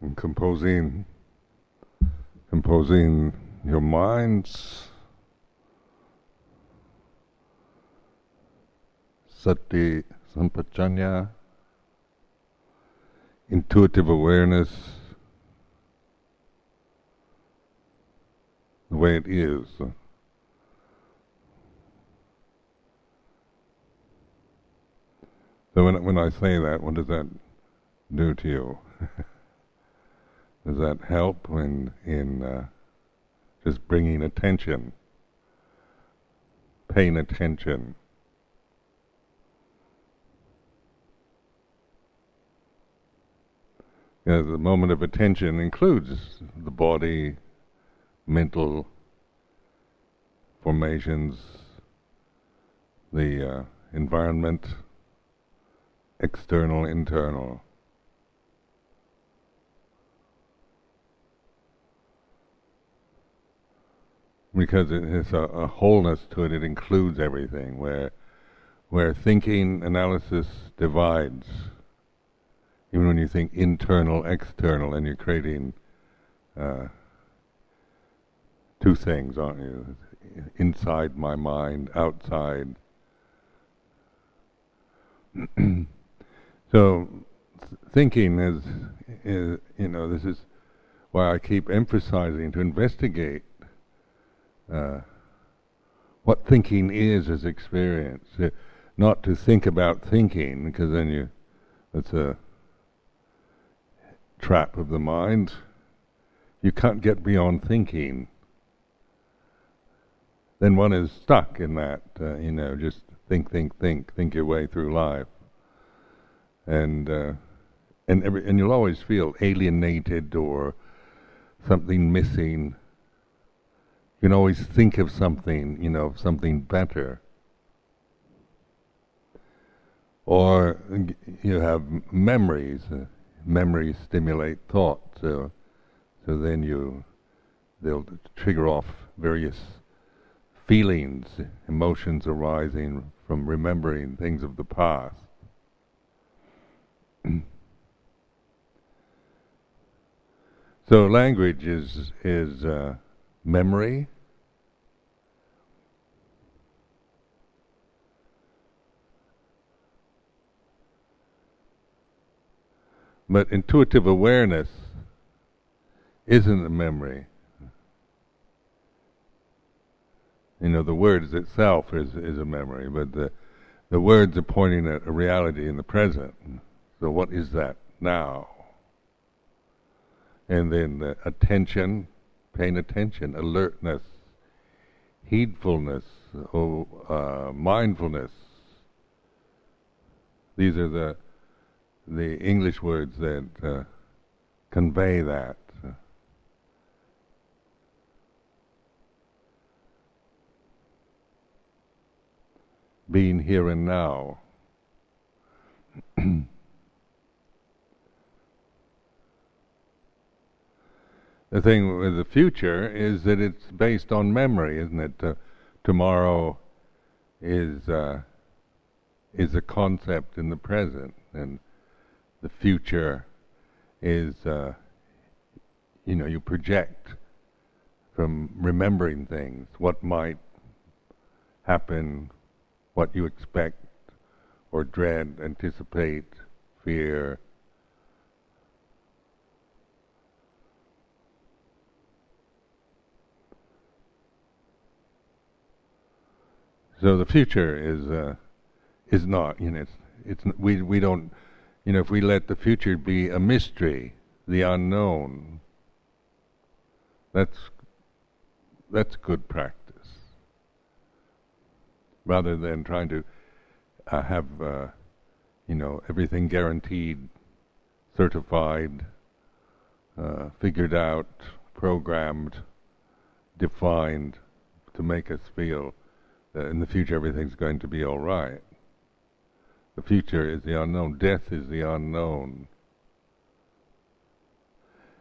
and composing, composing your minds, sati sampajanya, intuitive awareness, the way it is. So when when I say that, what does that do to you? does that help in in uh, just bringing attention, paying attention? You know, the moment of attention includes the body, mental formations, the uh, environment, external, internal. Because it has a, a wholeness to it, it includes everything, where where thinking analysis divides. Even when you think internal, external, and you're creating uh, two things, aren't you? Inside my mind, outside. so, thinking is, is, you know, this is why I keep emphasizing to investigate uh, what thinking is as experience. Uh, not to think about thinking, because then you, that's a trap of the mind. You can't get beyond thinking. Then one is stuck in that, uh, you know, just think, think, think, think your way through life, and uh, and every, and you'll always feel alienated or something missing. You can always think of something, you know, of something better. Or you have memories. Memories stimulate thought, so so then you they'll trigger off various feelings, emotions arising from remembering things of the past. so language is is uh, memory. But intuitive awareness isn't a memory. You know, the words itself is is a memory, but the the words are pointing at a reality in the present. So what is that now? And then the attention, paying attention, alertness, heedfulness, oh, uh, mindfulness. These are the the English words that uh, convey that. Being here and now. the thing with the future is that it's based on memory, isn't it? Uh, tomorrow is uh, is a concept in the present, and the future is, uh, you know, you project from remembering things, what might happen, what you expect or dread, anticipate, fear. So the future is uh, is not, you know, it's, it's we we don't you know, if we let the future be a mystery, the unknown, that's that's good practice. Rather than trying to uh, have, uh, you know, everything guaranteed, certified, uh, figured out, programmed, defined, to make us feel that in the future everything's going to be all right. The future is the unknown. Death is the unknown.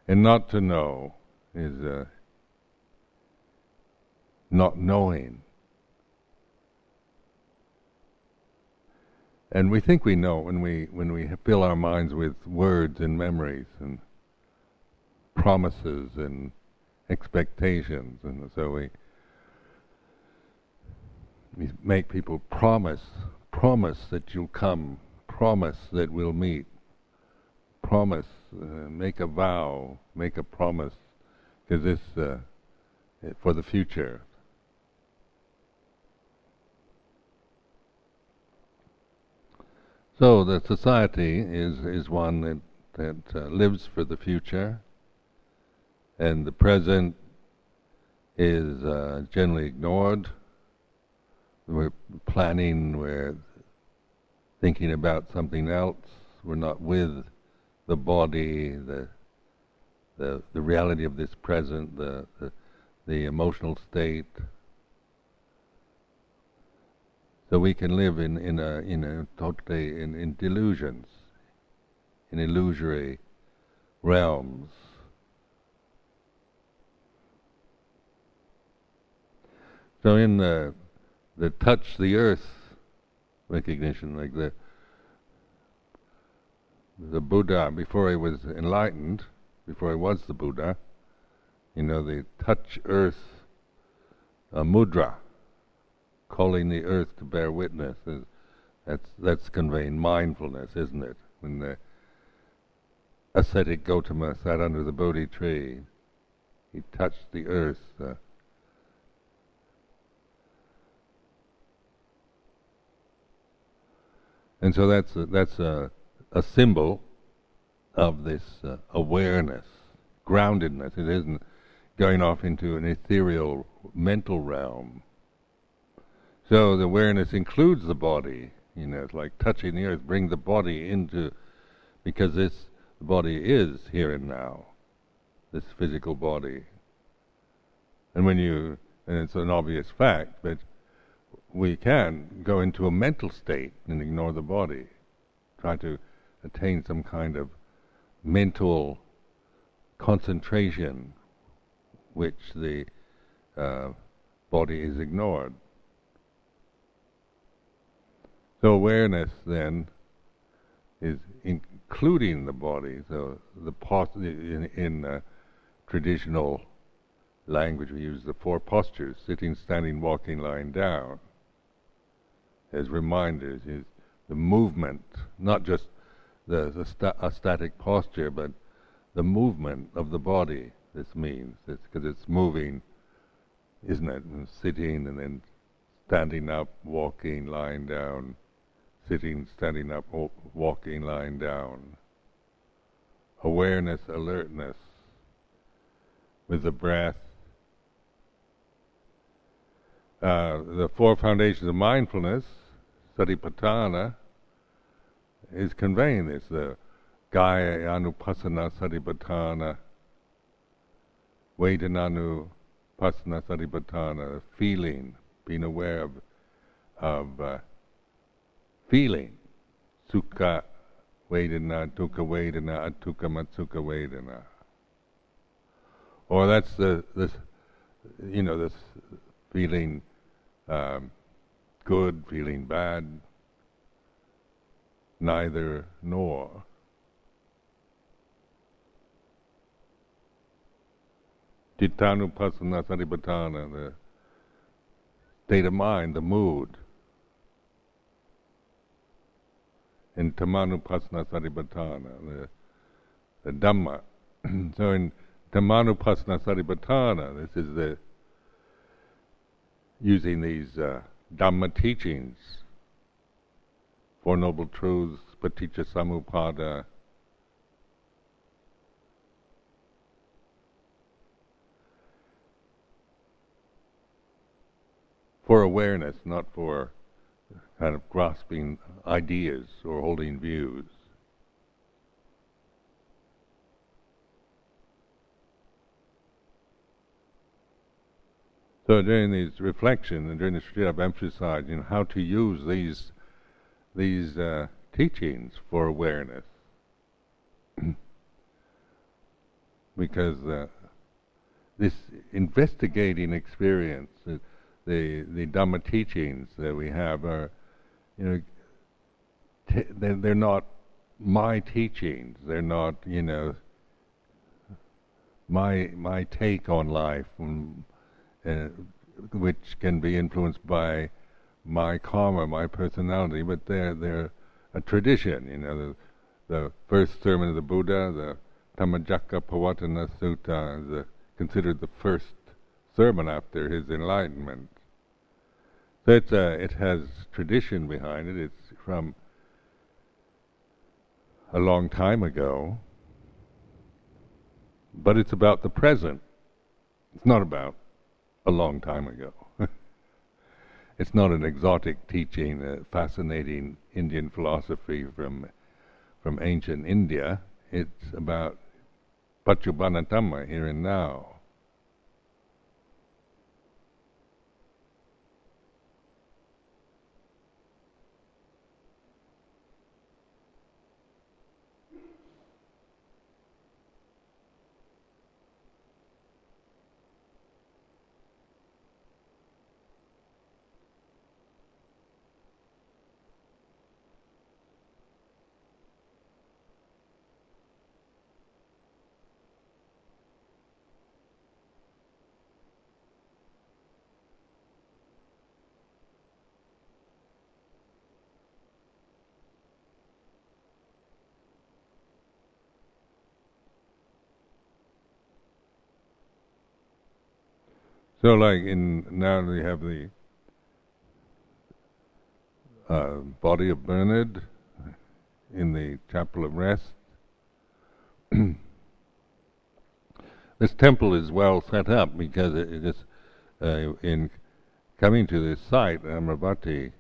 And not to know is uh, not knowing. And we think we know when we when we fill our minds with words and memories and promises and expectations, and so we make people promise, promise that you'll come, promise that we'll meet, promise, uh, make a vow, make a promise to this uh, for the future. So the society is is one that that uh, lives for the future, and the present is uh, generally ignored. We're planning, we're thinking about something else. We're not with the body, the the the reality of this present, the the, the emotional state. So we can live in in a in a totally in, in delusions, in illusory realms. So in the the touch the earth recognition, like the the Buddha before he was enlightened, before he was the Buddha, you know, the touch earth a mudra, calling the earth to bear witness. That's that's conveying mindfulness, isn't it? When the ascetic Gotama sat under the Bodhi tree, he touched the earth. Uh, and so that's a, that's a, a symbol of this uh, awareness, groundedness. It isn't going off into an ethereal mental realm. So the awareness includes the body. You know, it's like touching the earth, bring the body into, because this body is here and now, this physical body. And when you, and it's an obvious fact, but we can go into a mental state and ignore the body, try to attain some kind of mental concentration which the uh, body is ignored. So awareness then is including the body. So the in, in uh, traditional language, we use the four postures: sitting, standing, walking, lying down. As reminders, is the movement, not just the, the sta- a static posture, but the movement of the body. This means because it's, it's moving, isn't it? And sitting and then standing up, walking, lying down sitting, standing up, walking, lying down. Awareness, alertness with the breath. Uh, the four foundations of mindfulness, satipatthana, is conveying this. The Kaya Anupassana Satipatthana, Vedananu Pasana Satipatthana, feeling, being aware of, of uh, feeling. Sukha Vedana, Dukkha Vedana, Adukkhamasukha Vedana. Or that's the this you know this feeling um, good, feeling bad, neither nor. Chittanupassana Satipatthana, the state of mind, the mood. in Dhammanupassana Satipatthana, the, the Dhamma. so in Dhammanupassana Satipatthana, this is the using these uh, Dhamma teachings, Four Noble Truths, Paticca Samuppada, for awareness, not for kind of grasping ideas or holding views. So during these reflections and during this retreat, I've emphasized you know, how to use these these uh, teachings for awareness, because uh, this investigating experience, uh, the the Dhamma teachings that we have are you know, t- they're, they're not my teachings. They're not, you know, my my take on life, and, uh, which can be influenced by my karma, my personality, but they're they're a tradition. You know, the, the first sermon of the Buddha, the Dhammacakka Pavattana Sutta, is a, considered the first sermon after his enlightenment. So it's a, it has tradition behind it. It's from a long time ago, but it's about the present. It's not about a long time ago. it's not an exotic teaching, a fascinating Indian philosophy from from ancient India. It's about Paccuppanna here and now. So, like in now we have the uh, body of Bernard in the chapel of rest. this temple is well set up because it is uh, in coming to this site, Amaravati,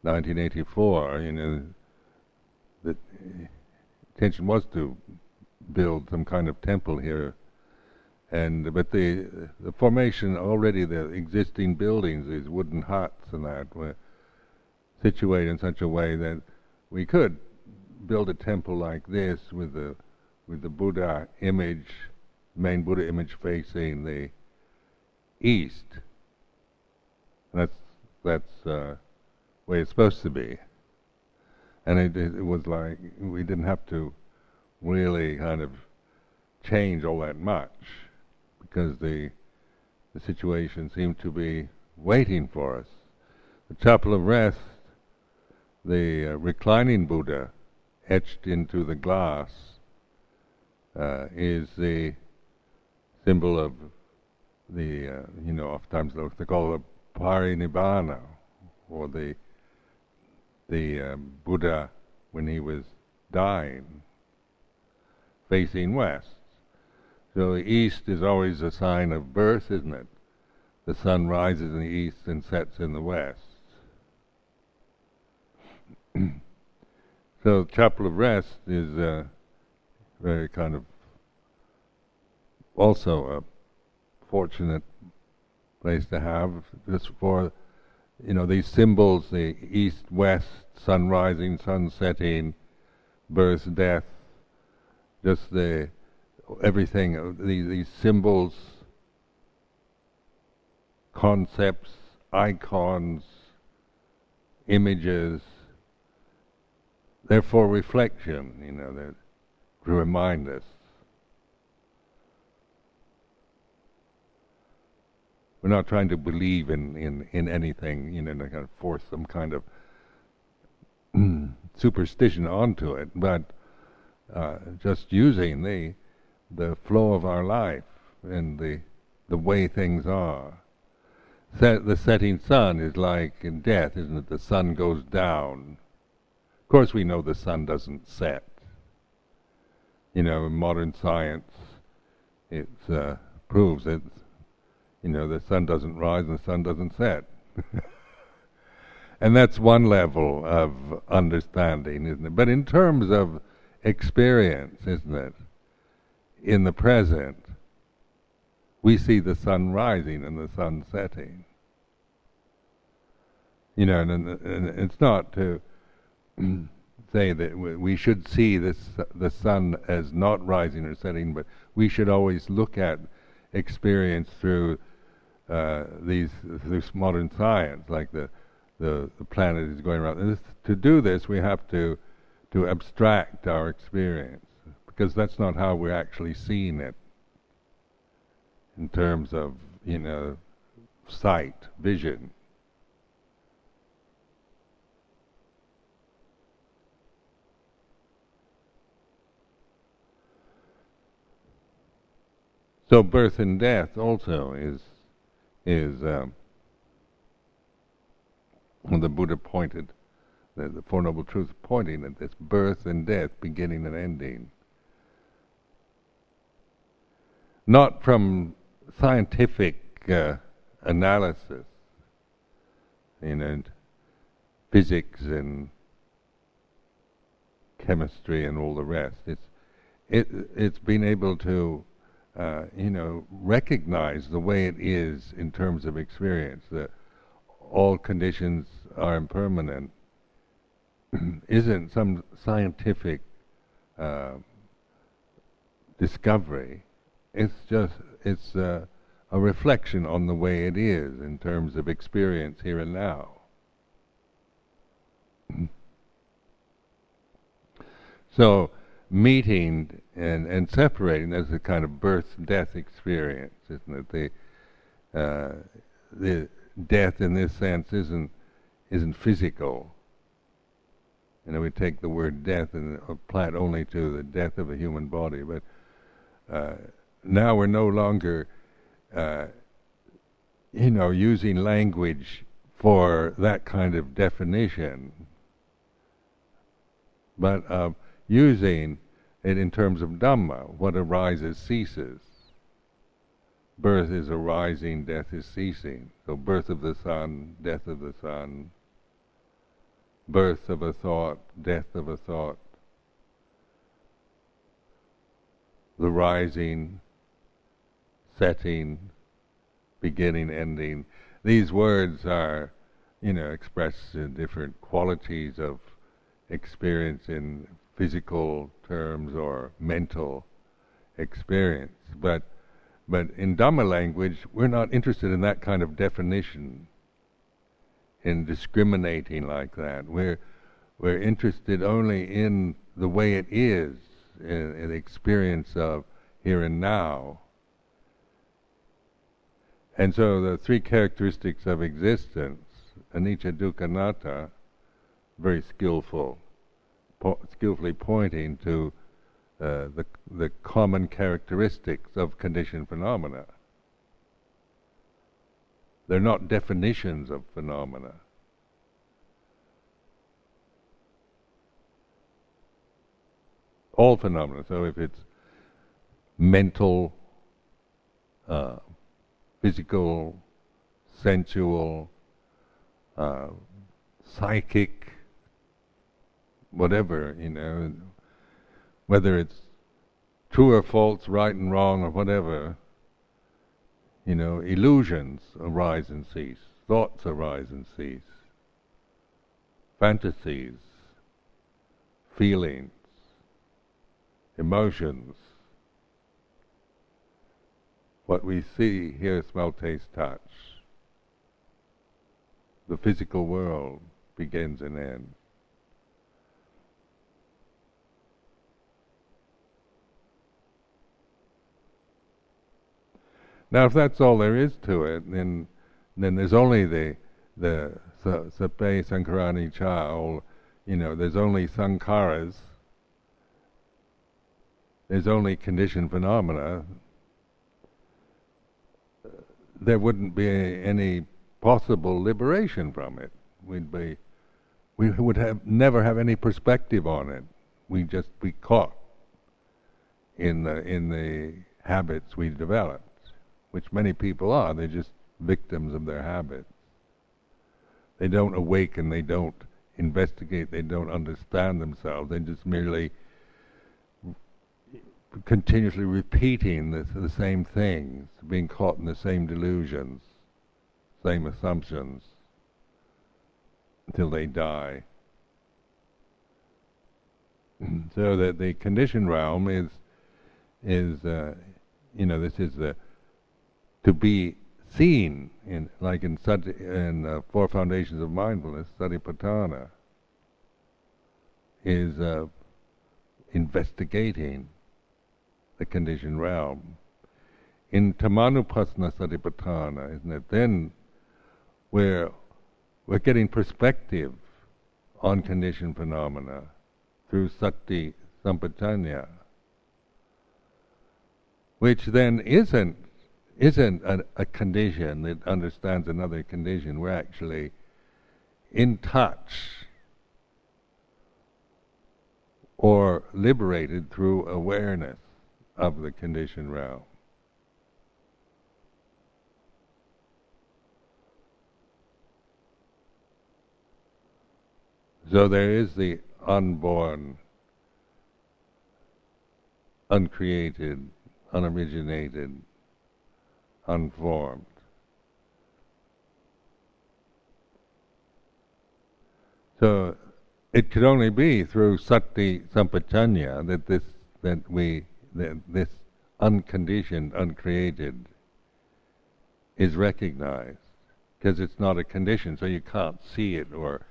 1984. You know, the intention was to build some kind of temple here and but the the formation already the existing buildings, these wooden huts and that, were situated in such a way that we could build a temple like this with the with the Buddha image, main Buddha image facing the east. That's that's uh, way it's supposed to be. And it, it was like we didn't have to really kind of change all that much because the the situation seemed to be waiting for us. The chapel of rest, the uh, reclining Buddha etched into the glass, uh, is the symbol of the uh, you know oftentimes they call it parinibbana, or the the um, Buddha when he was dying, facing west. So the east is always a sign of birth, isn't it? The sun rises in the east and sets in the west. so the chapel of rest is a very kind of also a fortunate place to have just for you know these symbols the east west sun rising sun setting birth death just the everything, uh, these, these symbols, concepts, icons, images, they're for reflection, you know, they're to remind us. We're not trying to believe in, in, in anything, you know, to kind of force some kind of superstition onto it, but uh, just using the the flow of our life and the the way things are. Set, the setting sun is like in death, isn't it? The sun goes down. Of course, we know the sun doesn't set. You know, in modern science, it uh, proves that you know the sun doesn't rise and the sun doesn't set. and that's one level of understanding, isn't it? But in terms of experience, isn't it? In the present, we see the sun rising and the sun setting. You know, and, and it's not to say that we should see this the sun as not rising or setting, but we should always look at experience through uh, these this modern science, like the, the the planet is going around. And to do this, we have to to abstract our experience because that's not how we're actually seeing it. in terms of you know sight, vision. So birth and death also is is um, when the Buddha pointed, the Four Noble Truths pointing at this birth and death, beginning and ending. Not from scientific uh, analysis, you know, physics and chemistry and all the rest. It's it it's been able to uh, you know recognize the way it is in terms of experience that all conditions are impermanent isn't some scientific uh, discovery. It's just it's uh, a reflection on the way it is in terms of experience here and now. so meeting and, and separating as a kind of birth death experience, isn't it? The uh, the death in this sense isn't isn't physical. You know, we take the word death and apply it only to the death of a human body, but uh, now we're no longer, uh, you know, using language for that kind of definition, but uh, using it in terms of Dhamma, what arises ceases. Birth is arising, death is ceasing. So birth of the sun, death of the sun, birth of a thought, death of a thought, the rising, setting, beginning, ending. These words are, you know, express different qualities of experience in physical terms or mental experience, but but in Dhamma language, we're not interested in that kind of definition, in discriminating like that. We're, we're interested only in the way it is, in, in the experience of here and now. And so the three characteristics of existence, anicca dukkha anatta, very skillful, po- skillfully pointing to uh, the, the common characteristics of conditioned phenomena. They're not definitions of phenomena. All phenomena. So if it's mental, uh, physical, sensual, uh, psychic, whatever, you know, whether it's true or false, right and wrong, or whatever, you know, illusions arise and cease, thoughts arise and cease, fantasies, feelings, emotions, what we see, hear, smell, taste, touch. The physical world begins and ends. Now, if that's all there is to it, then then there's only the the sabbe sankhara anicca, or, you know, there's only sankharas. There's only conditioned phenomena. There wouldn't be any possible liberation from it. We'd be, we would have never have any perspective on it. We just be caught in the in the habits we develop which many people are. They're just victims of their habits. They don't awaken, they don't investigate, they don't understand themselves. They're just merely continuously repeating the, the same things, being caught in the same delusions, same assumptions, until they die. so that the conditioned realm is is uh, you know this is the to be seen in like in sati, in uh, four foundations of mindfulness, satipatthana, is uh, investigating the conditioned realm in Dhammanupassana Satipatthana, isn't it? Then we're, we're getting perspective on conditioned phenomena through Sati Sampajanya, which then isn't isn't a, a condition that understands another condition. We're actually in touch or liberated through awareness of the conditioned realm. So there is the unborn, uncreated, unoriginated, unformed. So it could only be through sati sampajanya that this that we this unconditioned, uncreated is recognized because it's not a condition, so you can't see it or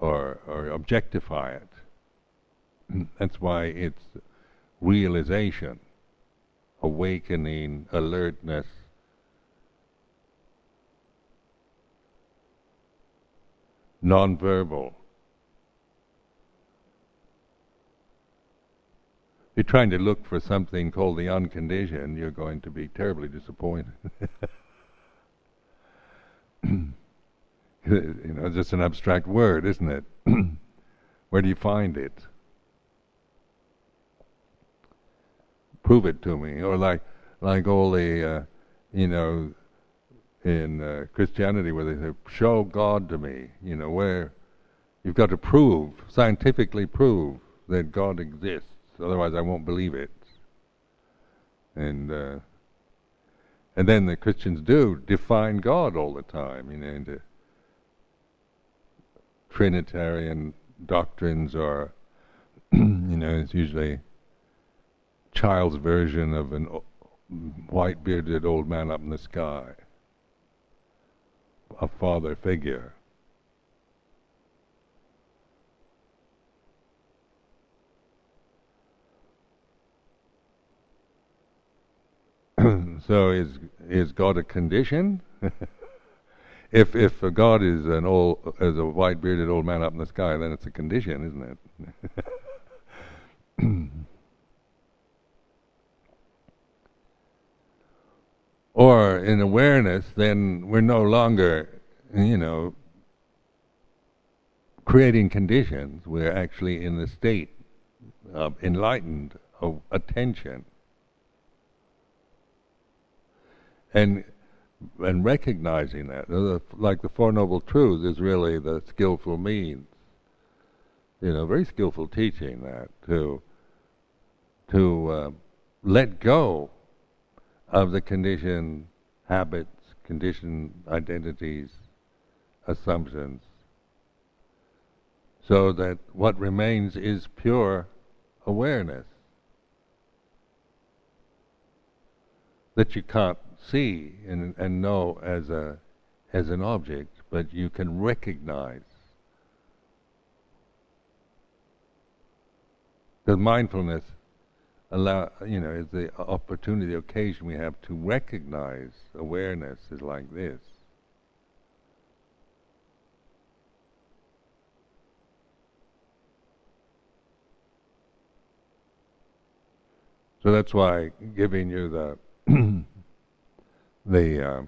or, or objectify it. That's why it's realization, awakening, alertness. Non-verbal. You're trying to look for something called the unconditioned, you're going to be terribly disappointed. you know, it's just an abstract word, isn't it? Where do you find it? Prove it to me. Or like, like all the, uh, you know, in uh, Christianity where they say, "Show God to me." You know, where you've got to prove, scientifically prove that God exists. Otherwise, I won't believe it. And uh, and then the Christians do define God all the time. You know, and, Trinitarian doctrines are, you know, it's usually child's version of an white bearded old man up in the sky, a father figure. so is is God a condition? if if God is an old as a white bearded old man up in the sky, then it's a condition, isn't it? or in awareness, then we're no longer, you know, creating conditions. We're actually in the state of enlightened of attention. And and recognizing that, like the Four Noble Truths, is really the skillful means. You know, very skillful teaching that to to uh, let go of the conditioned habits, conditioned identities, assumptions, so that what remains is pure awareness. That you can't see and, and know as a as an object, but you can recognize. Because mindfulness allow you know is the opportunity, the occasion we have to recognize awareness is like this. So that's why giving you the the uh,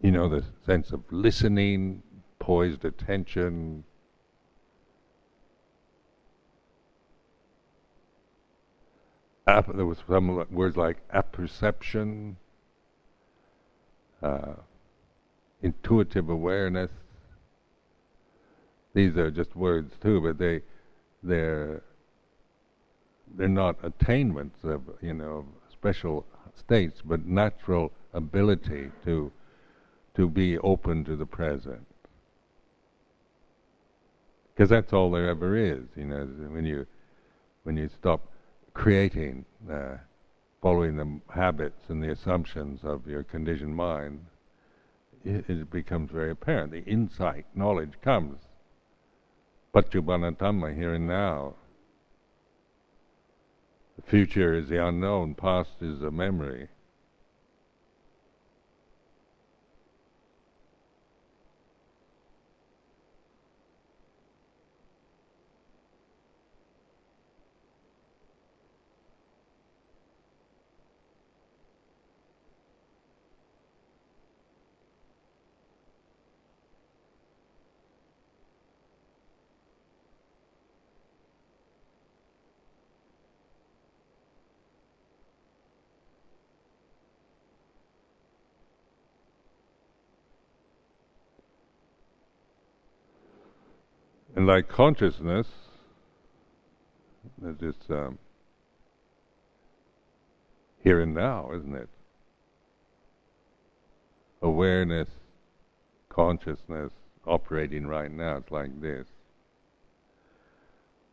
you know the sense of listening, poised attention. App, there was some words like apperception, uh, intuitive awareness. These are just words too, but they they're they're not attainments of you know special states, but natural ability to to be open to the present. Because that's all there ever is, you know. When you when you stop creating, uh, following the habits and the assumptions of your conditioned mind, it, it becomes very apparent. The insight, knowledge comes. Paccuppanna Dhamma, here and now. The future is the unknown, past is a memory. And like consciousness, it's um, here and now, isn't it? Awareness, consciousness operating right now, it's like this.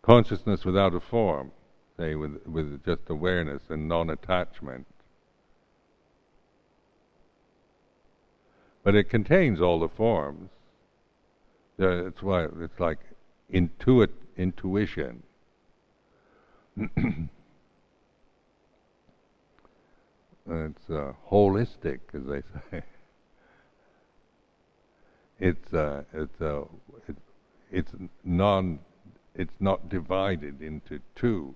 Consciousness without a form, say with, with just awareness and non-attachment. But it contains all the forms. That's why it's like intuit intuition. it's uh, holistic, as they say. it's uh, it's uh, it, it's non it's not divided into two.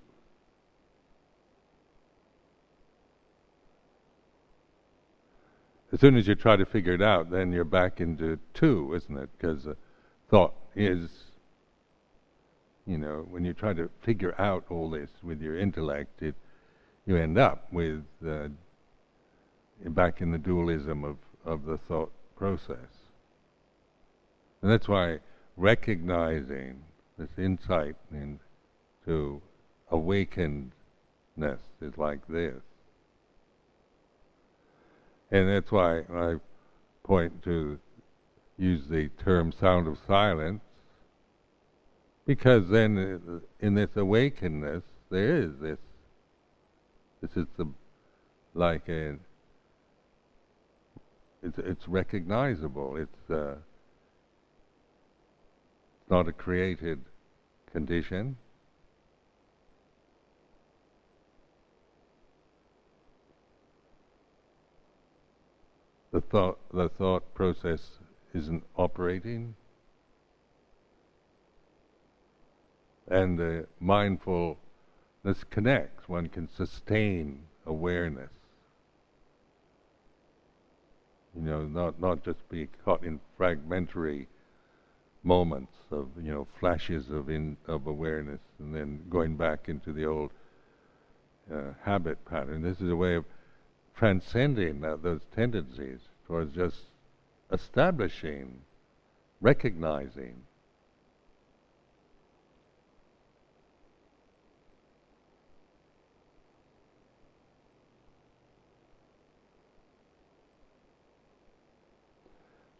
As soon as you try to figure it out, then you're back into two, isn't it? Because uh, thought is you know, when you try to figure out all this with your intellect, it, you end up with uh, back in the dualism of, of the thought process. And that's why recognizing this insight into awakenedness is like this. And that's why I point to use the term sound of silence because then, uh, in this awakenedness, there is this. This is the like a. It's it's recognizable. It's uh, not a created condition. The thought the thought process isn't operating. And the mindfulness connects. One can sustain awareness. You know, not not just be caught in fragmentary moments of you know flashes of in of awareness, and then going back into the old uh, habit pattern. This is a way of transcending that, those tendencies towards just establishing, recognizing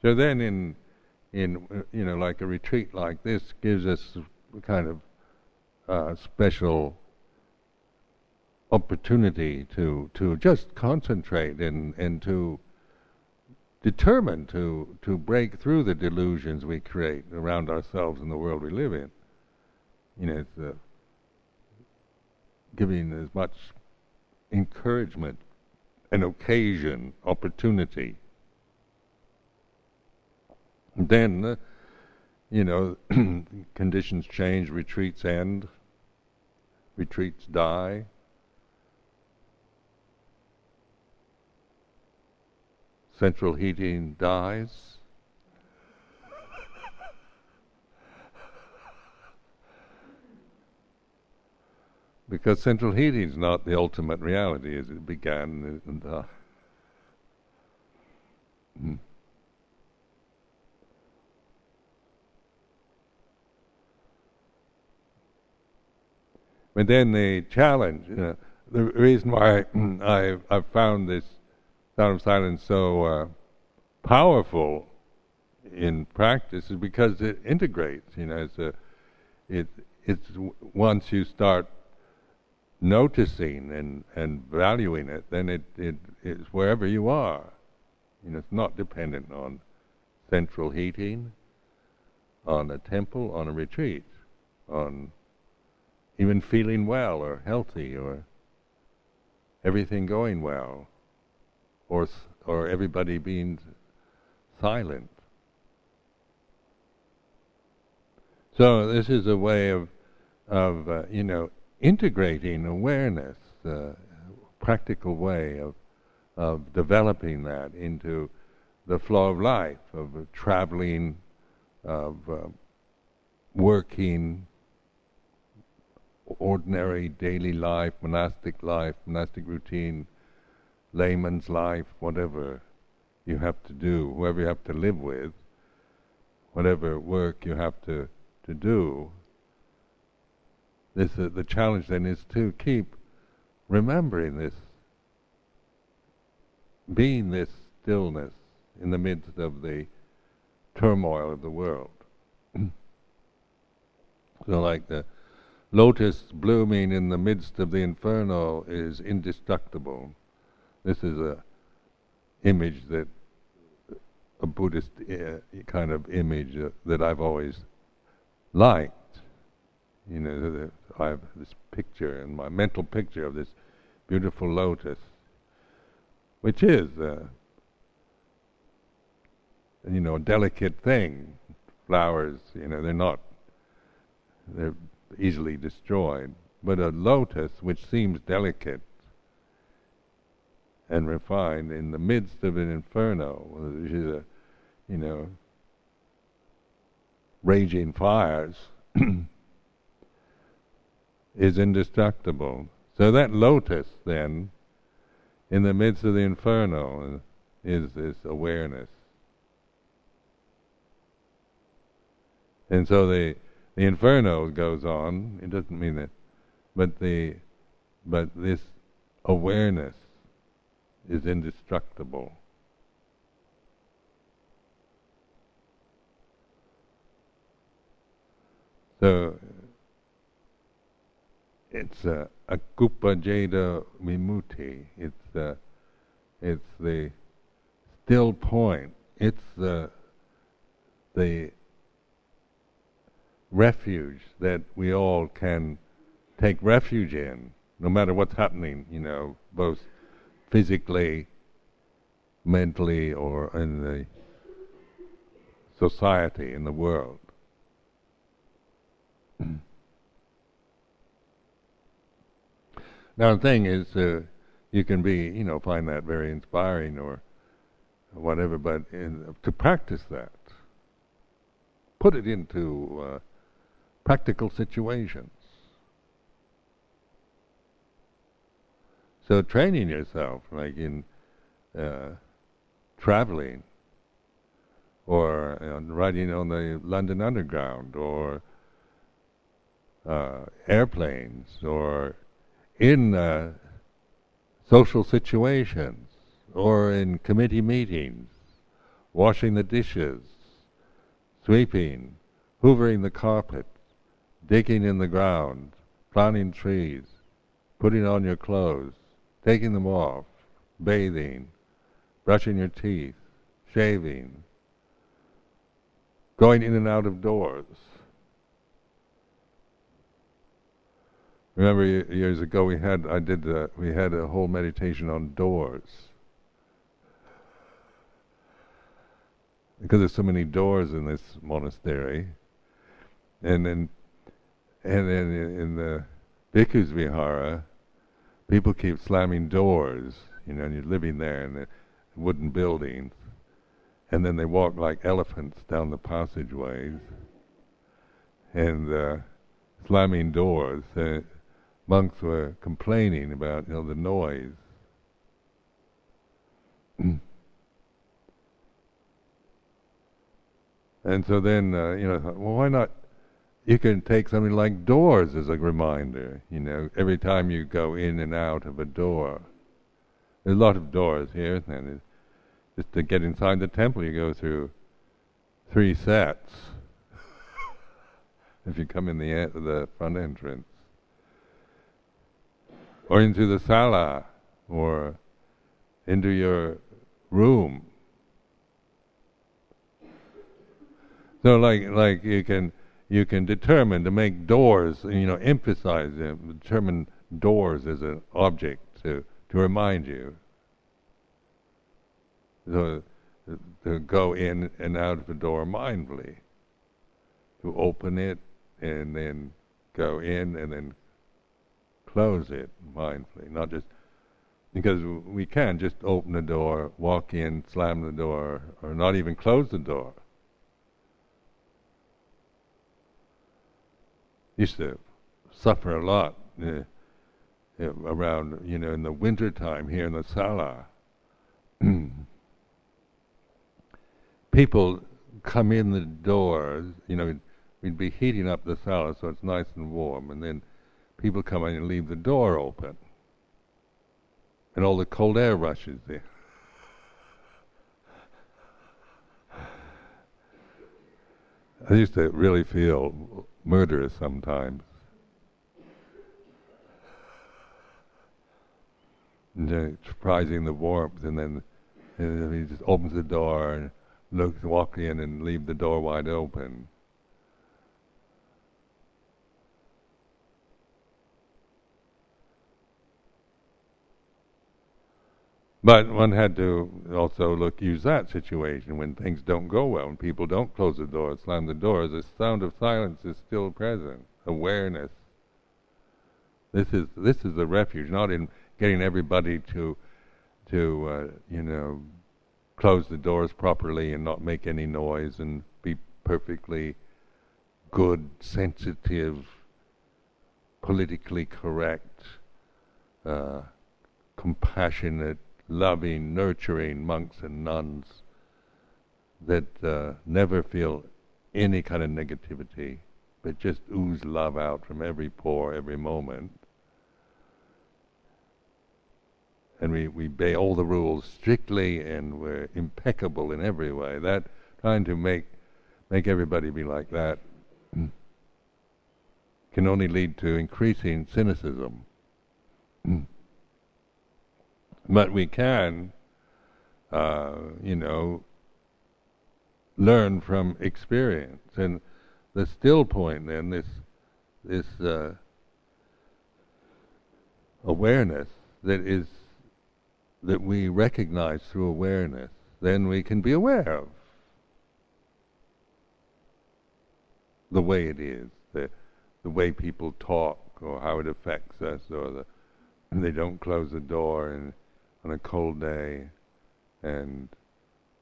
So then, in in you know, like a retreat like this, gives us a kind of uh, special opportunity to to just concentrate and and to determine to to break through the delusions we create around ourselves and the world we live in. You know, it's uh, giving as much encouragement, an occasion, opportunity then, you know, conditions change, retreats end, retreats die. Central heating dies. because central heating is not the ultimate reality as it began. Mm. But then the challenge, you know, the reason why I I found this sound of silence so uh, powerful in practice is because it integrates. You know, it's a it it's once you start noticing and and valuing it, then it it is wherever you are. You know, it's not dependent on central heating, on a temple, on a retreat, on even feeling well or healthy or everything going well, or or everybody being silent. So this is a way of of uh, you know integrating awareness, uh, practical way of of developing that into the flow of life, of uh, traveling, of uh, working, ordinary daily life, monastic life, monastic routine, layman's life, whatever you have to do, whoever you have to live with, whatever work you have to, to do. This uh, the challenge then is to keep remembering this, being this stillness in the midst of the turmoil of the world. so, like the lotus blooming in the midst of the inferno is indestructible. This is a image that a Buddhist uh, kind of image uh, that I've always liked. You know, I have this picture in my mental picture of this beautiful lotus, which is, uh, you know, a delicate thing. Flowers, you know, they're not, they're easily destroyed. But a lotus, which seems delicate and refined in the midst of an inferno, which is a, you know, raging fires, is indestructible. So that lotus, then, in the midst of the inferno, is this awareness. And so the the inferno goes on. It doesn't mean that, but the but this awareness is indestructible. So it's a akuppa cetovimutti. It's uh, it's the still point. It's the the refuge that we all can take refuge in, no matter what's happening, you know, both physically, mentally, or in the society, in the world. now the thing is, uh, you can be, you know, find that very inspiring or whatever, but in, to practice that, put it into uh, practical situations. So training yourself, like in uh, traveling, or know, riding on the London Underground, or uh, airplanes, or in uh, social situations, or in committee meetings, washing the dishes, sweeping, hoovering the carpet, digging in the ground, planting trees, putting on your clothes, taking them off, bathing, brushing your teeth, shaving, going in and out of doors. Remember years ago we had I did uh, we had a whole meditation on doors because there's so many doors in this monastery, and then and then in the Bhikkhus Vihara, people keep slamming doors, you know, and you're living there in the wooden buildings, and then they walk like elephants down the passageways, and uh, slamming doors. Uh, monks were complaining about, you know, the noise. and so then, uh, you know, well, why not you can take something like doors as a reminder, you know, every time you go in and out of a door. There's a lot of doors here, and just to get inside the temple, you go through three sets. if you come in the the front entrance, or into the sala, or into your room. So, like, like you can you can determine to make doors, you know, emphasize them, determine doors as an object to, to remind you. So, to go in and out of the door mindfully, to open it and then go in and then close it mindfully, not just because we can just open the door, walk in, slam the door, or not even close the door. Used to suffer a lot uh, around, you know, in the winter time here in the sala. People come in the doors, you know, we'd be heating up the sala so it's nice and warm, and then people come in and leave the door open and all the cold air rushes in. I used to really feel murderous sometimes. And, surprising the warmth, and then and he just opens the door and looks, walk in, and leave the door wide open. But one had to also look use that situation when things don't go well, when people don't close the door, slam the door. The sound of silence is still present. Awareness. This is this is the refuge, not in getting everybody to to uh, you know close the doors properly and not make any noise and be perfectly good, sensitive, politically correct, uh, compassionate loving, nurturing monks and nuns that uh, never feel any kind of negativity, but just ooze love out from every pore, every moment. And we, we obey all the rules strictly and we're impeccable in every way. That trying to make make everybody be like that can only lead to increasing cynicism. But we can, uh, you know, learn from experience. And the still point then, this this uh, awareness that is that we recognize through awareness, then we can be aware of the way it is, the the way people talk, or how it affects us, or the they don't close the door and on a cold day and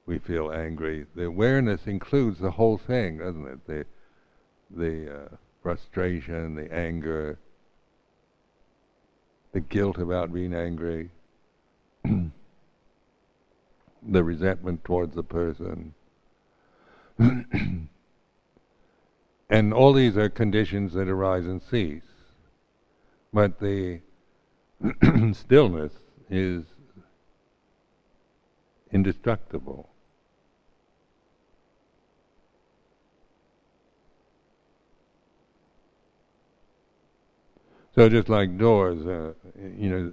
we feel angry. The awareness includes the whole thing, doesn't it? The the uh, frustration, the anger, the guilt about being angry, the resentment towards the person. and all these are conditions that arise and cease. But the stillness is indestructible. So just like doors, uh, you know,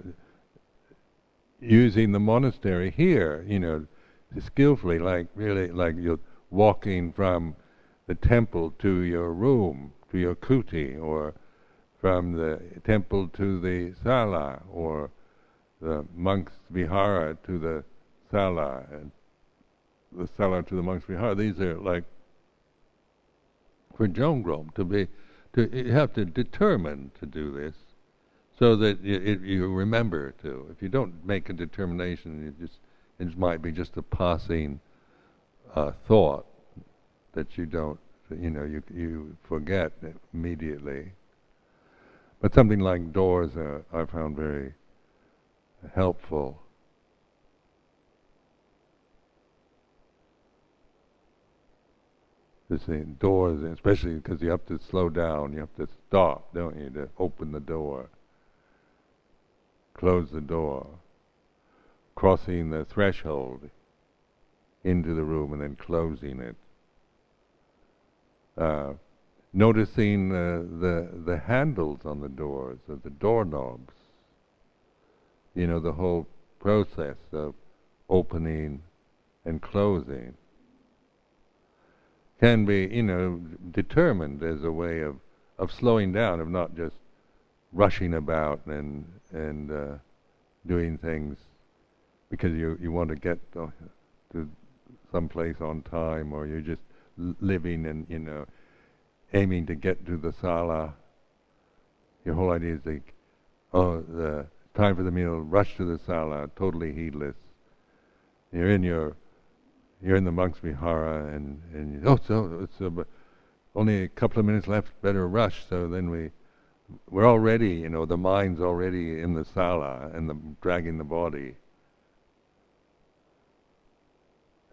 using the monastery here, you know, skillfully, like really, like you're walking from the temple to your room, to your kuti, or from the temple to the sala, or the monk's vihara to the sala and the sala to the monks vihara. These are like for Jongrom to be to you have to determine to do this so that you, it, you remember to. If you don't make a determination, you just it might be just a passing uh, thought that you don't you know you you forget immediately. But something like doors uh, I found very helpful the same doors, especially because you have to slow down, you have to stop, don't you, to open the door, close the door, crossing the threshold into the room and then closing it. Uh, noticing uh, the the handles on the doors, or the doorknobs. You know the whole process of opening and closing can be, you know, determined as a way of, of slowing down, of not just rushing about and and uh, doing things because you you want to get to, some place on time, or you're just living and you know aiming to get to the sala. Your whole idea is like, oh, the time for the meal, rush to the sala, totally heedless. You're in your you're in the monks vihara and and oh so it's uh, only a couple of minutes left better rush. So then we we're already you know the mind's already in the sala and the dragging the body.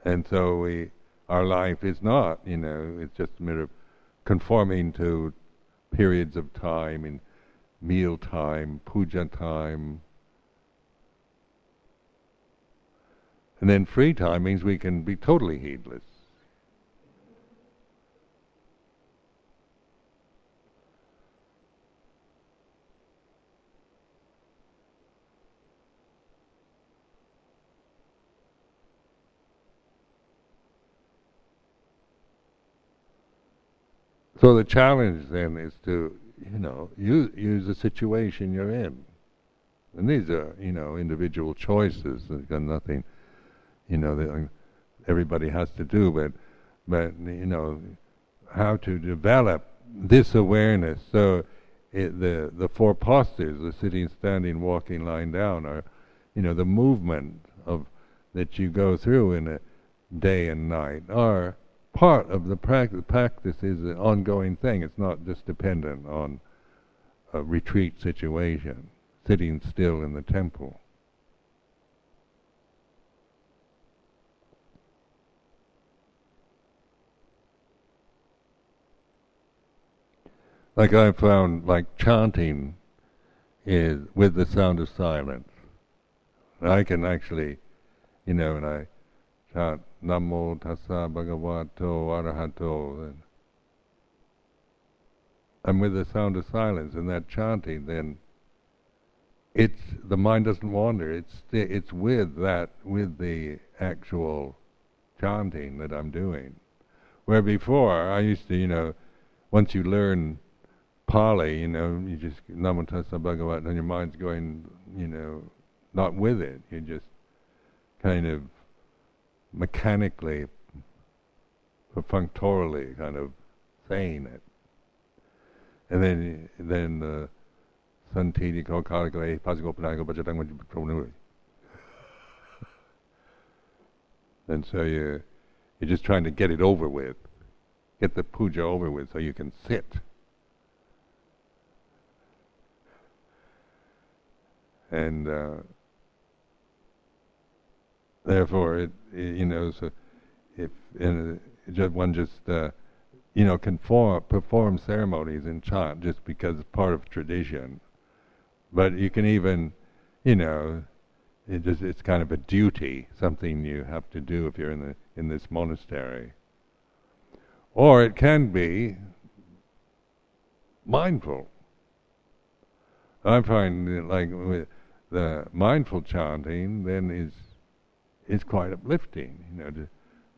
And so we our life is not you know it's just a matter of conforming to periods of time in meal time puja time And then free time means we can be totally heedless. So the challenge then is to, you know, use, use the situation you're in. And these are, you know, individual choices. There's got nothing you know, that everybody has to do, but, but, you know, how to develop this awareness. So it, the, the four postures, the sitting, standing, walking, lying down, are, you know, the movement of, that you go through in a day and night are part of the practice. Practice is an ongoing thing. It's not just dependent on a retreat situation, sitting still in the temple. Like I found, like chanting is with the sound of silence. I can actually, you know, when I chant Namo Tassa Bhagavato Arahato, and I'm with the sound of silence and that chanting, then it's the mind doesn't wander. It's it's with that with the actual chanting that I'm doing. Where before I used to, you know, once you learn Pali, you know, you just Namo Tassa Bhagavat, and your mind's going, you know, not with it. You're just kind of mechanically, perfunctorily, kind of saying it, and then then the santiti ko kalikale pasigo panago bajatang And so you you're just trying to get it over with, get the puja over with, so you can sit. And uh, therefore, it, it, you know, so if in just one just uh, you know perform ceremonies in chant just because it's part of tradition, but you can even, you know, it's kind of a duty, something you have to do if you're in the in this monastery. Or it can be mindful. I find like the mindful chanting then is is quite uplifting, you know, to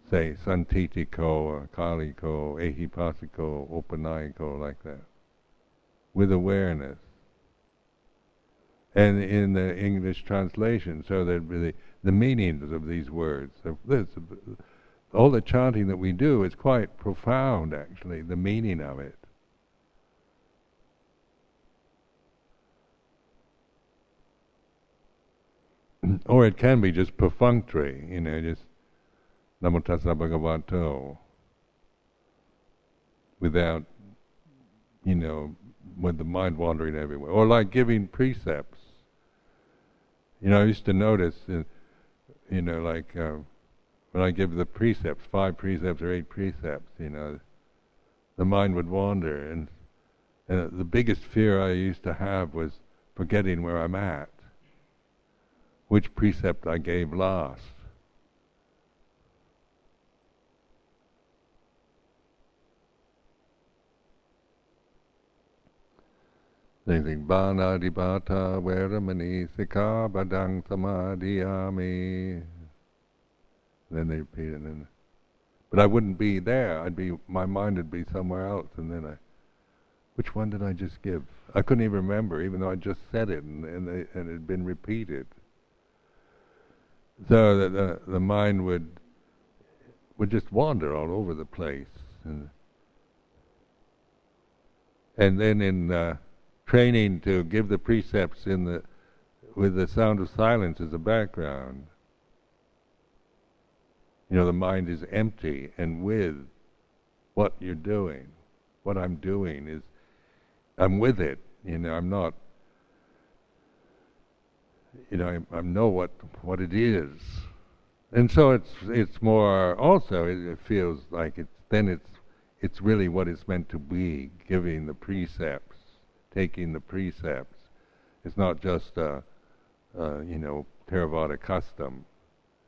say sanditthiko or kaliko, ehipassiko, like that, with awareness. And in the English translation, so that the, the meanings of these words, of this, all the chanting that we do is quite profound, actually, the meaning of it. Or it can be just perfunctory, you know, just Namo Tassa Bhagavato, without, you know, with the mind wandering everywhere. Or like giving precepts. You know, I used to notice, uh, you know, like uh, when I give the precepts, five precepts or eight precepts, you know, the mind would wander. And, and the biggest fear I used to have was forgetting where I'm at which precept I gave last. Thinking Panatipata Veramani Sikha Badang Samadiyami. Then they repeat it. And but I wouldn't be there. I'd be my mind would be somewhere else, and then I Which one did I just give? I couldn't even remember, even though I just said it and and, they, and it had been repeated. So that the, the mind would would just wander all over the place, and and then in uh, training to give the precepts in the with the sound of silence as a background. You know, the mind is empty and with what you're doing. What I'm doing is, I'm with it. You know, I'm not. You know, I, I know what what it is, and so it's it's more. Also, it, it feels like it's then it's it's really what it's meant to be, giving the precepts, taking the precepts. It's not just a, a you know Theravada custom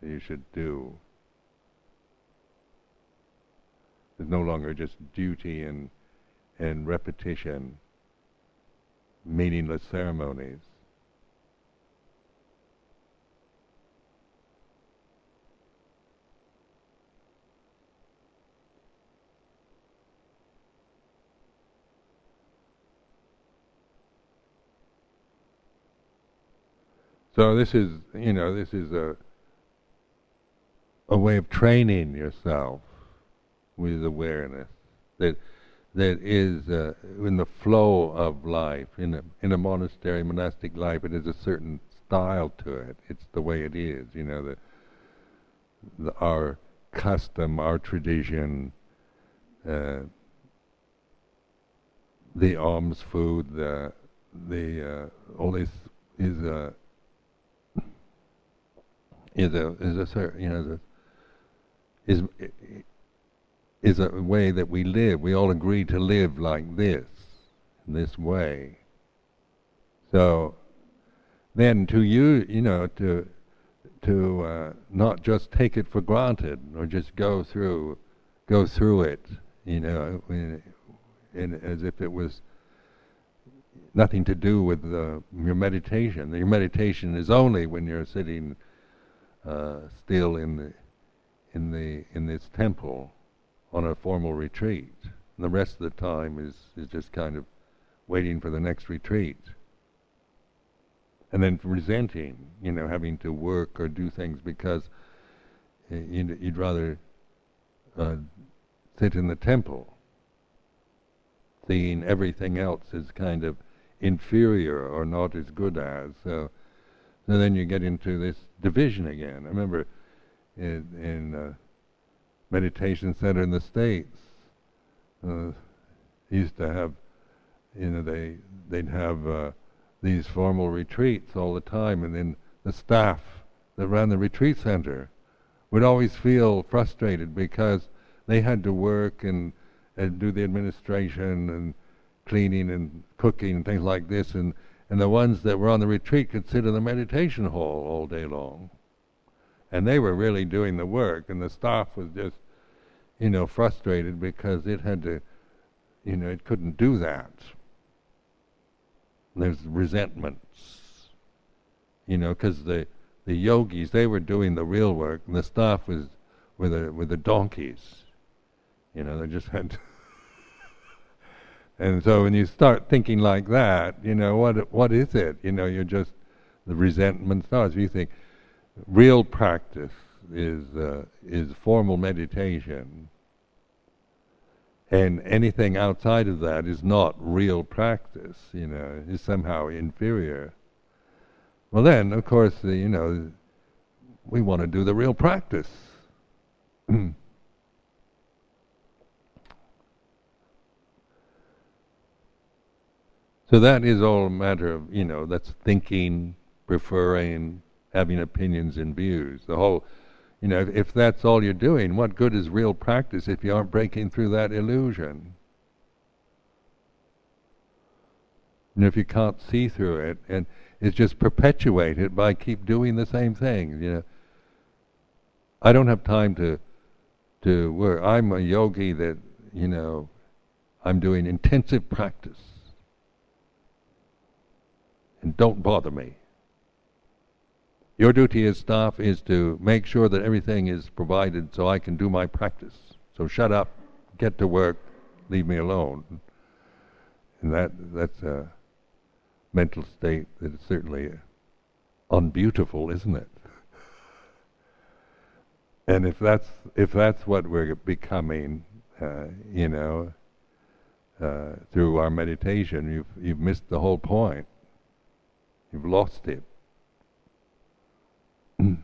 that you should do. It's no longer just duty and and repetition, meaningless ceremonies. So this is, you know, this is a a way of training yourself with awareness that that is uh, in the flow of life in a in a monastery monastic life it is a certain style to it. It's the way it is you know the, the our custom our tradition uh, the alms food the the uh, all this is a is a is a you know is is a way that we live. We all agree to live like this, in this way. So then to you, you know, to to uh, not just take it for granted or just go through go through it, you know, in, in, as if it was nothing to do with your meditation. Your meditation is only when you're sitting uh, still in the in the in this temple on a formal retreat. And the rest of the time is, is just kind of waiting for the next retreat. And then resenting, you know, having to work or do things because uh, you'd, you'd, rather uh, sit in the temple, seeing everything else is kind of inferior or not as good as. So, so then you get into this division again. I remember in, in uh, meditation center in the states. Uh, used to have, you know, they they'd have uh, these formal retreats all the time, and then the staff that ran the retreat center would always feel frustrated because they had to work and and do the administration and cleaning and cooking and things like this, and and the ones that were on the retreat could sit in the meditation hall all day long and they were really doing the work, and the staff was just, you know, frustrated because it had to, you know, it couldn't do that. There's resentments, you know, because the the yogis they were doing the real work, and the staff was with the with the donkeys, you know, they just had. To and so when you start thinking like that, you know, what what is it? You know, you're just the resentment starts. You think real practice is uh, is formal meditation, and anything outside of that is not real practice. You know, is somehow inferior. Well, then, of course, uh, you know, we want to do the real practice. So that is all a matter of, you know, that's thinking, preferring, having opinions and views. The whole, you know, if, that's all you're doing, what good is real practice if you aren't breaking through that illusion? And if you can't see through it, and it's just perpetuated by keep doing the same thing, you know. I don't have time to to work. I'm a yogi that, you know, I'm doing intensive practice. And don't bother me. Your duty as staff is to make sure that everything is provided so I can do my practice. So shut up, get to work, leave me alone. and that that's a mental state that is certainly unbeautiful, isn't it? And if that's if that's what we're becoming, uh, you know, uh, through our meditation, you've you've missed the whole point. You've lost it. Mm.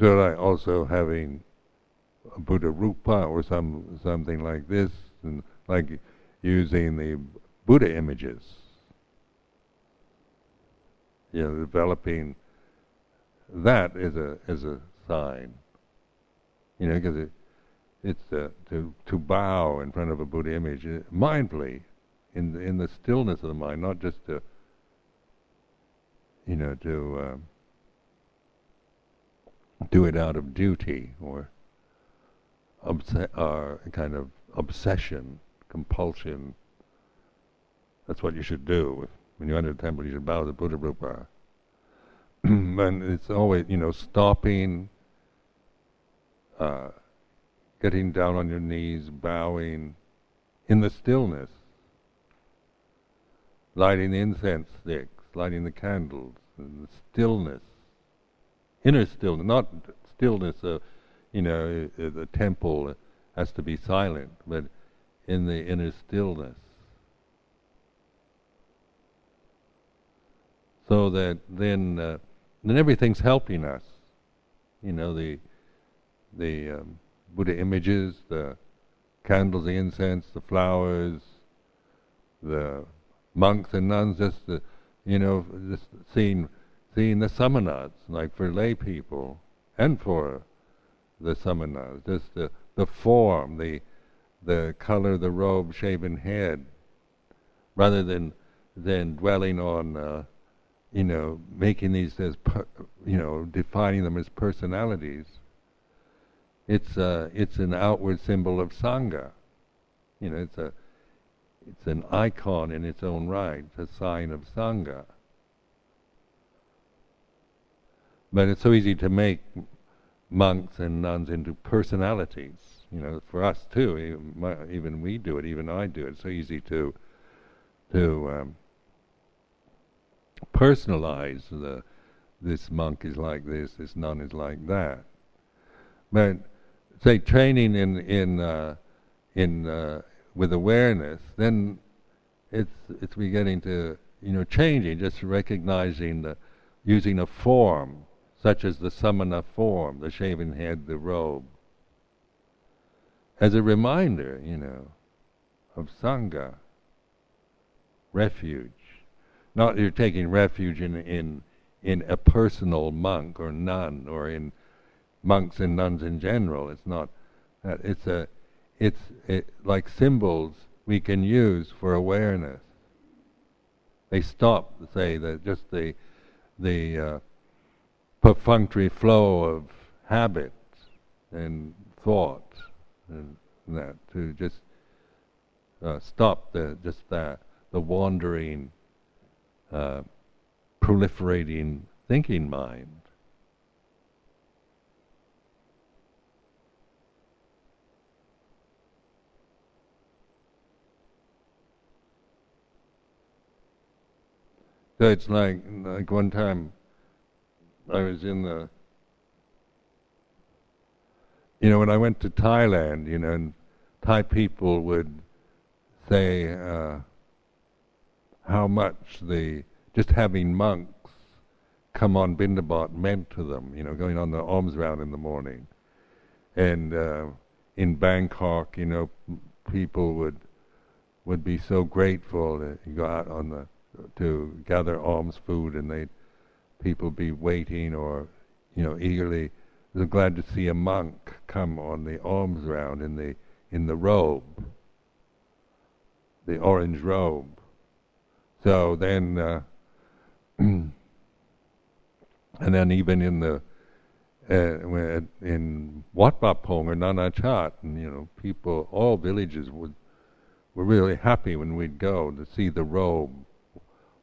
Like also having a Buddha Rupa or some something like this, and like using the Buddha images. You know, developing that is a as a sign. You know, because it, it's uh, to to bow in front of a Buddha image uh, mindfully, in the, in the stillness of the mind, not just to you know to. Um, do it out of duty or obs- or kind of obsession, compulsion. That's what you should do. When you enter the temple, you should bow to Buddha Rupa. and it's always, you know, stopping, uh, getting down on your knees, bowing in the stillness, lighting the incense sticks, lighting the candles, in the stillness inner stillness, not stillness of, you know, the temple has to be silent, but in the inner stillness. So that then, uh, then everything's helping us. You know, the the um, Buddha images, the candles, the incense, the flowers, the monks and nuns, just the, you know, just seeing seeing the samanas, like for lay people, and for the samanas, just the, the form, the the color, the robe, shaven head, rather than than dwelling on, uh, you know, making these as, per, you know, defining them as personalities. It's uh, it's an outward symbol of sangha. You know, it's a it's an icon in its own right, a sign of sangha. But it's so easy to make monks and nuns into personalities. You know, for us too. Even, we do it. Even I do it. It's so easy to to um, personalize the this monk is like this, this nun is like that. But say training in in uh, in uh, with awareness, then it's it's beginning to you know changing, just recognizing the using a form such as the samana form, the shaven head, the robe, as a reminder, you know, of sangha, refuge. Not you're taking refuge in in in a personal monk or nun or in monks and nuns in general. It's not that. It's a it's it, like symbols we can use for awareness. They stop, say that just the the uh, perfunctory flow of habits and thoughts and that to just uh, stop the just that the wandering, uh, proliferating thinking mind. So it's like like one time I was in the, you know, when I went to Thailand, you know, and Thai people would say uh, how much the just having monks come on Bindabat meant to them, you know, going on the alms round in the morning. And uh, in Bangkok, you know, people would would be so grateful to go out on the to gather alms food, and they people be waiting or you know eagerly. Glad to see a monk come on the alms round in the in the robe, the orange robe. So then, uh, and then even in the uh, in Wat Pah Pong or Nanachat, and you know, people, all villages would were really happy when we'd go to see the robe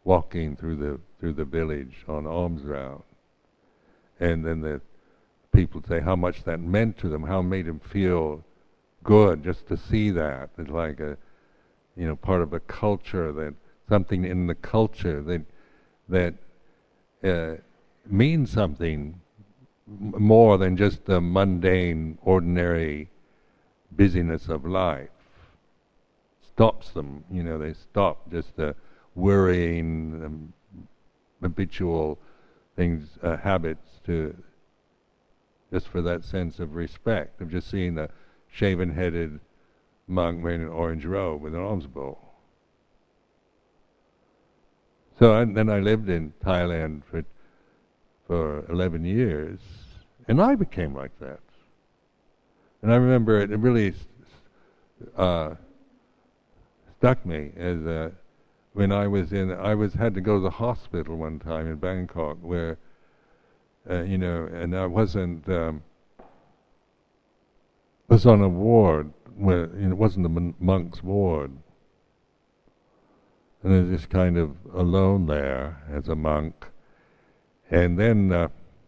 walking through the through the village on alms round, and then the people say how much that meant to them, how it made them feel good just to see that. It's like a, you know, part of a culture that something in the culture that that uh, means something more than just the mundane, ordinary busyness of life. Stops them, you know, they stop just the worrying, um, habitual things, uh, habits to just for that sense of respect of just seeing the shaven-headed monk wearing an orange robe with an alms bowl. So and then I lived in Thailand for for 11 years, and I became like that. And I remember it, it really uh, stuck me as uh, when I was in, I was had to go to the hospital one time in Bangkok where, uh, you know, and I wasn't, um, was on a ward where you know, it wasn't the monk's ward. And I was just kind of alone there as a monk and then uh,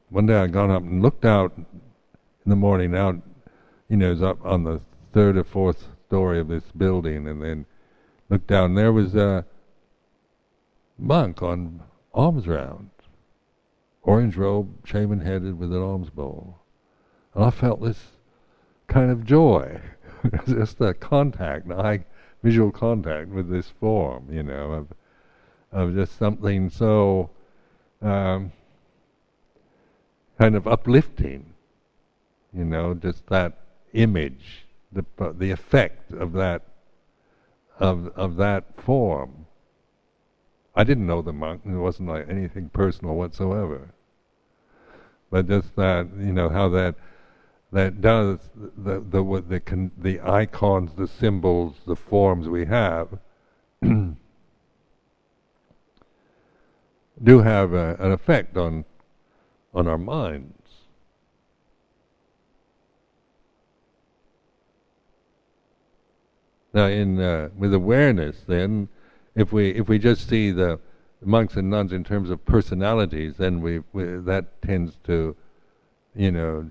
one day I got up and looked out in the morning out, you know, was up on the third or fourth story of this building, and then looked down. There was a monk on alms round, orange robe, shaven headed, with an alms bowl, and I felt this kind of joy, just a contact, eye visual contact with this form, you know, of of just something so. Um, kind of uplifting. You know, just that image, the the effect of that of of that form. I didn't know the monk; it wasn't like anything personal whatsoever. But just that, you know, how that that does the the what the con, the icons, the symbols, the forms we have do have a, an effect on on our minds. Now, in uh, with awareness, then, if we if we just see the monks and nuns in terms of personalities, then we, we that tends to, you know,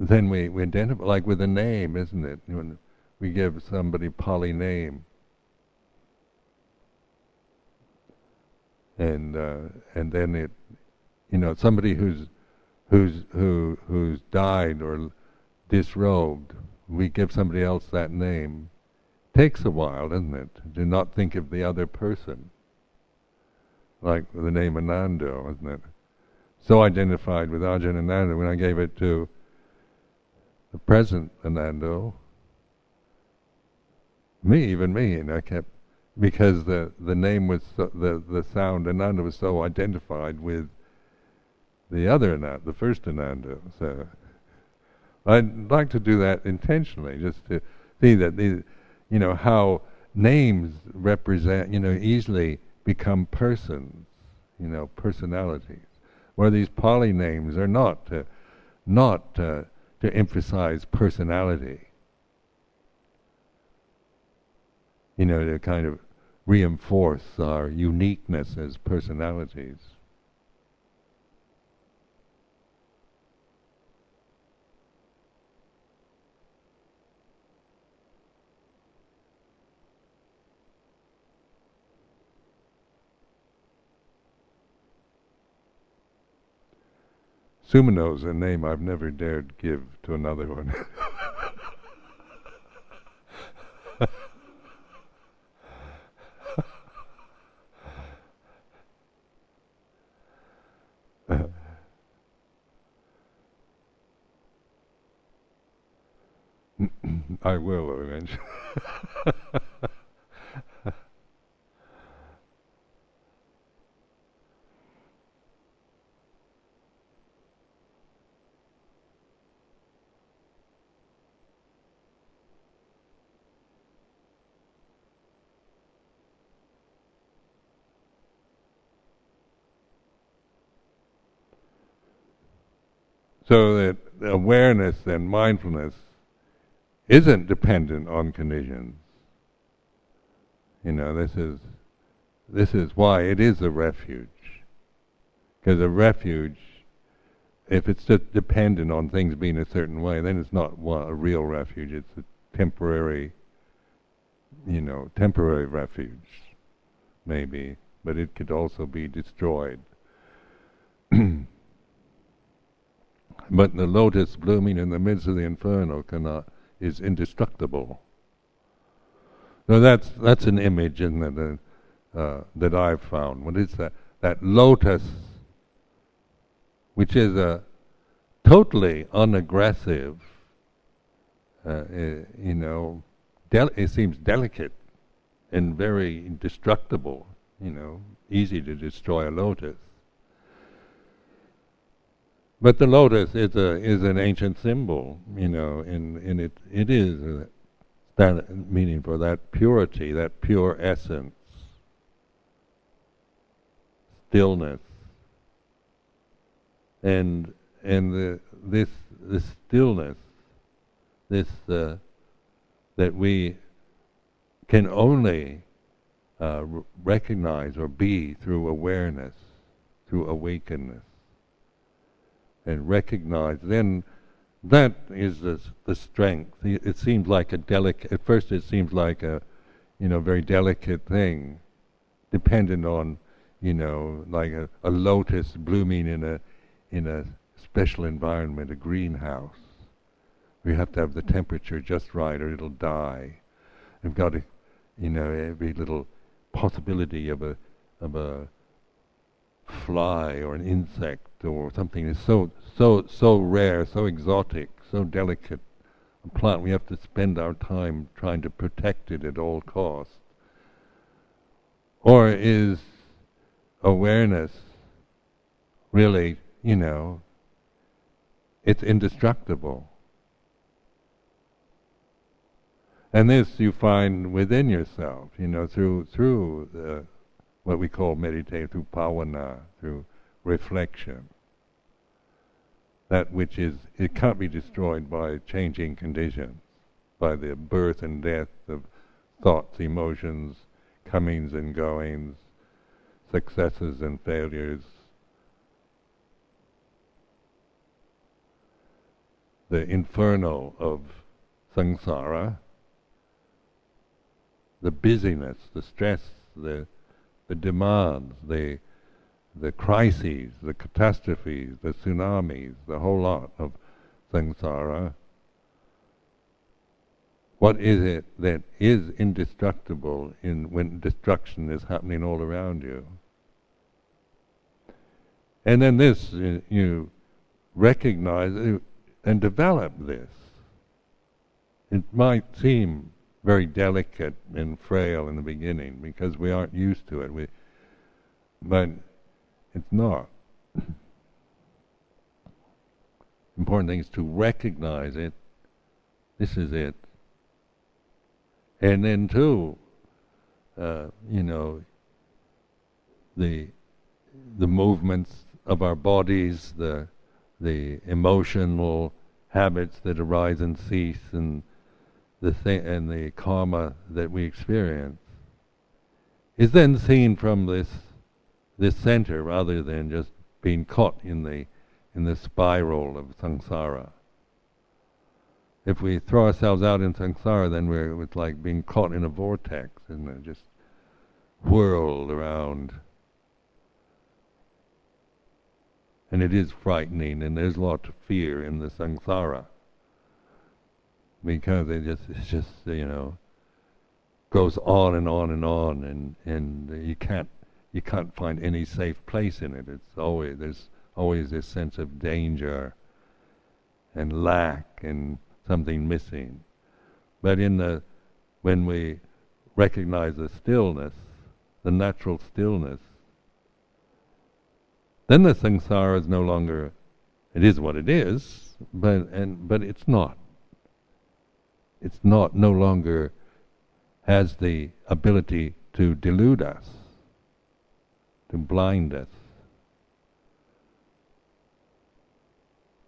then we, we identify like with a name, isn't it? When we give somebody Pali name, and uh, and then it you know, somebody who's who's who who's died or disrobed, we give somebody else that name. Takes a while, doesn't it? To not think of the other person. Like the name Anando, isn't it? So identified with Ajahn Ananda when I gave it to the present Anando. Me, even me, and I kept because the the name was so, the the sound Ananda was so identified with the other Ananda, the first Ananda. So I'd like to do that intentionally, just to see that these, you know, how names represent, you know, easily become persons, you know, personalities. Where these Pali names are not to, not to, to emphasize personality. You know, to kind of reinforce our uniqueness as personalities. Sumino's a name I've never dared give to another one. I will eventually. So that awareness and mindfulness isn't dependent on conditions. You know, this is this is why it is a refuge. Because a refuge, if it's just dependent on things being a certain way, then it's not a real refuge. It's a temporary, you know, temporary refuge, maybe, but it could also be destroyed. But the lotus blooming in the midst of the inferno cannot is indestructible. So that's that's an image in the, uh, that I've found. What is that? That lotus, which is a totally unaggressive, uh, uh, you know, it seems delicate and very indestructible. You know, easy to destroy a lotus. But the lotus is a is an ancient symbol, you know, and and it it is that meaning for that purity, that pure essence, stillness, and and the this this stillness, this uh, that we can only uh, recognize or be through awareness, through awakeness and recognize, then that is the, the strength. It seems like a delicate, at first it seems like a, you know, very delicate thing, dependent on, you know, like a, a lotus blooming in a, in a special environment, a greenhouse. We have to have the temperature just right or it'll die. We've got to, you know, every little possibility of a, of a fly or an insect or something is so so so rare, so exotic, so delicate a plant. We have to spend our time trying to protect it at all costs. Or is awareness really, you know, it's indestructible. And this you find within yourself, you know, through through the what we call meditate, through bhavana, through reflection. That which is, it can't be destroyed by changing conditions, by the birth and death of thoughts, emotions, comings and goings, successes and failures. The inferno of samsara, the busyness, the stress, the the demands, the the crises, the catastrophes, the tsunamis, the whole lot of samsara. What is it that is indestructible in when destruction is happening all around you? And then this, uh, you recognize and develop this. It might seem very delicate and frail in the beginning because we aren't used to it. We, but it's not. Important thing is to recognize it. This is it. And then too, uh, you know, the the movements of our bodies, the the emotional habits that arise and cease, and the th- and the karma that we experience is then seen from this this center rather than just being caught in the in the spiral of samsara. If we throw ourselves out in samsara, then we're it's like being caught in a vortex and just whirled around. And it is frightening, and there's a lot of fear in the samsara because it just it's just you know goes on and on and on and and you can't you can't find any safe place in it. It's always there's always this sense of danger and lack and something missing. But in the when we recognize the stillness, the natural stillness, then the samsara is no longer it is what it is, but and but it's not it's not no longer has the ability to delude us, to blind us.